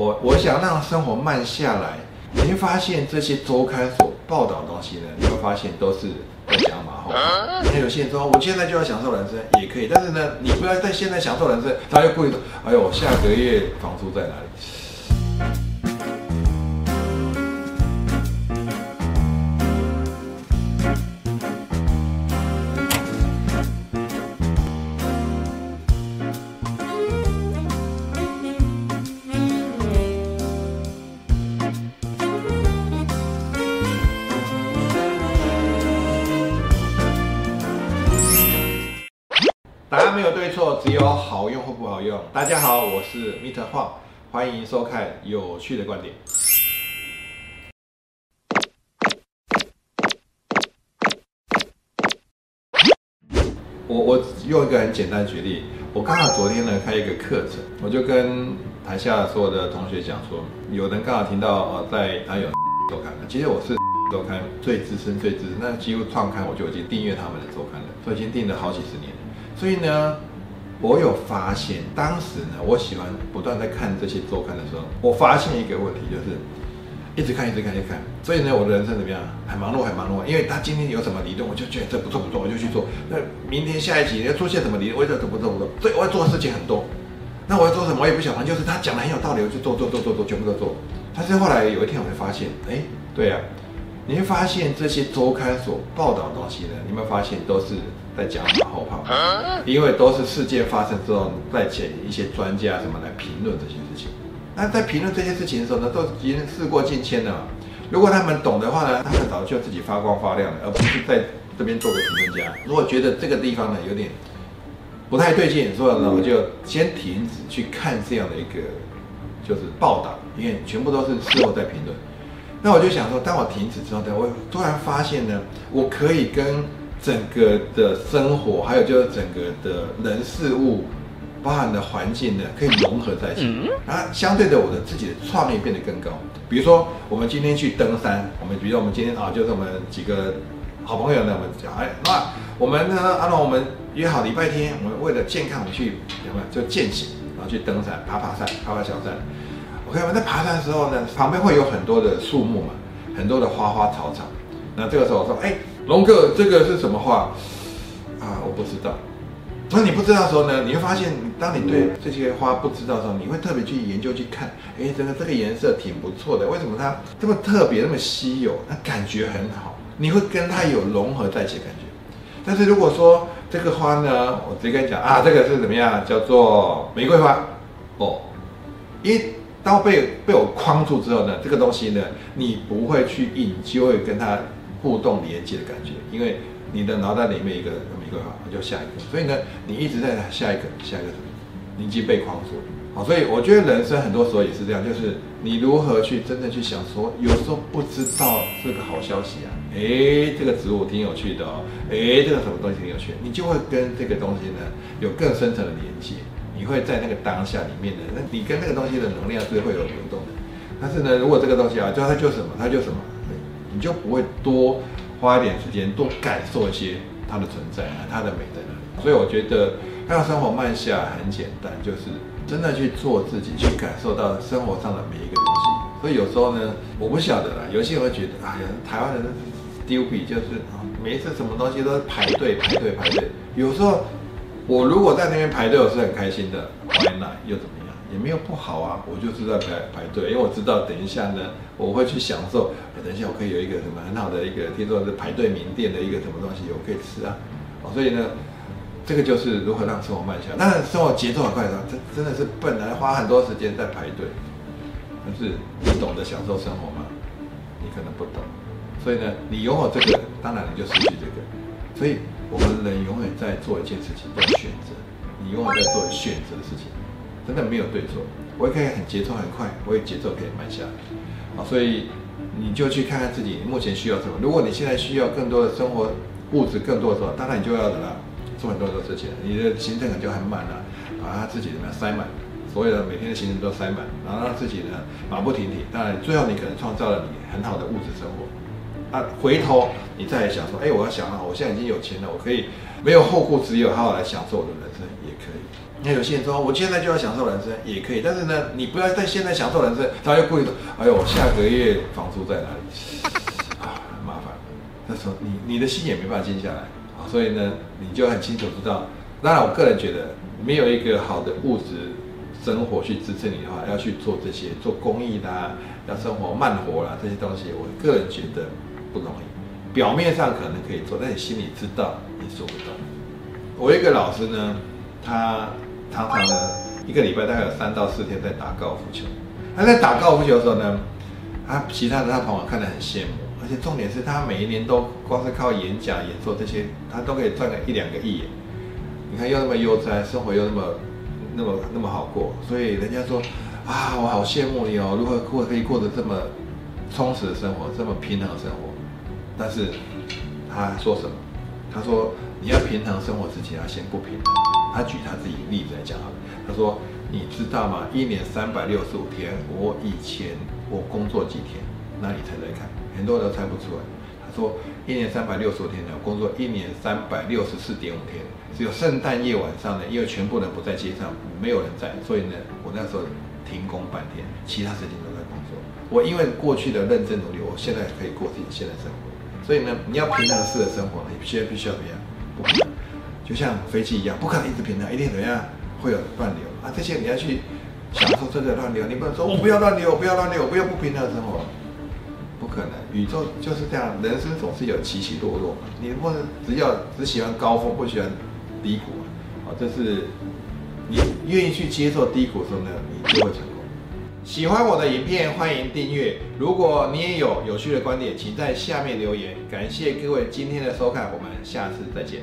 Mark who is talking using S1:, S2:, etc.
S1: 我我想让生活慢下来，你会发现这些周刊所报道的东西呢，你会发现都是在讲马后炮。那有些人说，我现在就要享受人生，也可以，但是呢，你不要在现在享受人生，他又故意说，哎呦，下个月房租在哪里？答案没有对错，只有好用或不好用。大家好，我是 Meter 晃，欢迎收看有趣的观点。我我用一个很简单举例，我刚好昨天呢开一个课程，我就跟台下所有的同学讲说，有人刚好听到呃在他有 周刊，其实我是 周刊最资深最资深，那几乎创刊我就已经订阅他们的周刊了，所以已经订了好几十年。所以呢，我有发现，当时呢，我喜欢不断在看这些周刊的时候，我发现一个问题，就是一直看，一直看，一直看。所以呢，我的人生怎么样？很忙碌，很忙碌。因为他今天有什么理论，我就觉得这不错不错，我就去做。那明天下一集要出现什么理论，我就怎么做不做。所以我要做的事情很多。那我要做什么，我也不晓得。就是他讲的很有道理，我就做做做做做，全部都做。但是后来有一天，我会发现，哎，对呀，你会发现这些周刊所报道的东西呢，你有没有发现都是在讲马后炮？因为都是事件发生之后，再请一些专家什么来评论这些事情。那在评论这些事情的时候呢，都已经事过境迁了。如果他们懂的话呢，他们早就自己发光发亮了，而不是在这边做个评论家。如果觉得这个地方呢有点不太对劲，所以呢我就先停止去看这样的一个就是报道，因为全部都是事后在评论。那我就想说，当我停止之后呢，我突然发现呢，我可以跟整个的生活，还有就是整个的人事物，包含的环境呢，可以融合在一起。然后相对的，我的自己的创意变得更高。比如说，我们今天去登山，我们比如说我们今天啊，就是我们几个好朋友呢，我们讲，哎，那我们呢，按照我们约好礼拜天，我们为了健康，我们去有没有就健行，然后去登山、爬爬山、爬爬小山。OK，我们在爬山的时候呢，旁边会有很多的树木嘛，很多的花花草草。那这个时候我说，哎，龙哥，这个是什么花？啊，我不知道。所以你不知道的时候呢，你会发现，当你对这些花不知道的时候，你会特别去研究去看，哎，真的这个颜色挺不错的，为什么它这么特别，那么稀有？那感觉很好，你会跟它有融合在一起的感觉。但是如果说这个花呢，我直接跟你讲啊，这个是怎么样？叫做玫瑰花。哦，一当被被我框住之后呢，这个东西呢，你不会去引就会跟它互动连接的感觉，因为你的脑袋里面一个玫瑰花，就下一个，所以呢，你一直在下一个下一个，你已经被框住了。好，所以我觉得人生很多时候也是这样，就是你如何去真正去想说，有时候不知道这个好消息啊，诶，这个植物挺有趣的哦，诶，这个什么东西挺有趣，你就会跟这个东西呢有更深层的连接。你会在那个当下里面的，那你跟那个东西的能量是会有流动的。但是呢，如果这个东西啊，就它就什么，它就什么，你就不会多花一点时间，多感受一些它的存在啊，它的美在哪里。所以我觉得让生活慢下来很简单，就是真的去做自己，去感受到生活上的每一个东西。所以有时候呢，我不晓得啦，有些人会觉得，哎呀，台湾人丢笔就是啊每一次什么东西都是排队排队排队，有时候。我如果在那边排队，我是很开心的。Why not？又怎么样？也没有不好啊。我就是在排排队，因为我知道等一下呢，我会去享受。等一下我可以有一个什么很好的一个，听说是排队名店的一个什么东西，我可以吃啊。哦，所以呢，这个就是如何让生活慢下来。当然，生活节奏很快的，真真的是本来花很多时间在排队，但是你懂得享受生活吗？你可能不懂。所以呢，你拥有这个，当然你就失去这个。所以。我们人永远在做一件事情，叫选择。你永远在做选择的事情，真的没有对错。我也可以很节奏很快，我也节奏可以慢下来。啊，所以你就去看看自己目前需要什么。如果你现在需要更多的生活物质更多的时候，当然你就要怎么样做很多很多事情。你的行程可能就很满了，把它自己怎么样塞满，所有的每天的行程都塞满，然后让自己呢马不停蹄。当然，最后你可能创造了你很好的物质生活。啊，回头你再来想说，哎，我要想啊，我现在已经有钱了，我可以没有后顾之忧，好好来享受我的人生也可以。那有些人说，我现在就要享受人生也可以，但是呢，你不要在现在享受人生，他又故意说，哎呦，我下个月房租在哪里？啊，麻烦。那时候你你的心也没办法静下来啊，所以呢，你就很清楚知道。当然，我个人觉得，没有一个好的物质生活去支撑你的话，要去做这些做公益啦，要生活慢活啦这些东西，我个人觉得不容易。表面上可能可以做，但你心里知道你做不到。我一个老师呢，他。常常呢，一个礼拜大概有三到四天在打高尔夫球。他在打高尔夫球的时候呢，他其他的他朋友看得很羡慕，而且重点是他每一年都光是靠演讲、演说这些，他都可以赚个一两个亿。你看又那么悠哉，生活又那么那么那么好过，所以人家说啊，我好羡慕你哦，如何过可以过得这么充实的生活，这么平衡的生活。但是他说什么？他说你要平衡生活之前要先不平衡。他举他自己例子来讲啊，他说：“你知道吗？一年三百六十五天，我以前我工作几天？那你猜猜看，很多人都猜不出来。”他说：“一年三百六十五天呢，工作一年三百六十四点五天，只有圣诞夜晚上呢，因为全部人不在街上，没有人在，所以呢，我那时候停工半天，其他时间都在工作。我因为过去的认真努力，我现在可以过自己现在生活。所以呢，你要平衡式的生活，你必须必须要怎么样？不可能。”就像飞机一样，不可能一直平衡，一定怎么样会有乱流啊！这些你要去享受这个乱流，你不能说我不要乱流，不要乱流，我不要不平衡的生活，不可能。宇宙就是这样，人生总是有起起落落嘛。你不能只要只喜欢高峰，不喜欢低谷啊！这是你愿意去接受低谷的时候呢，你就会成功。喜欢我的影片，欢迎订阅。如果你也有有趣的观点，请在下面留言。感谢各位今天的收看，我们下次再见。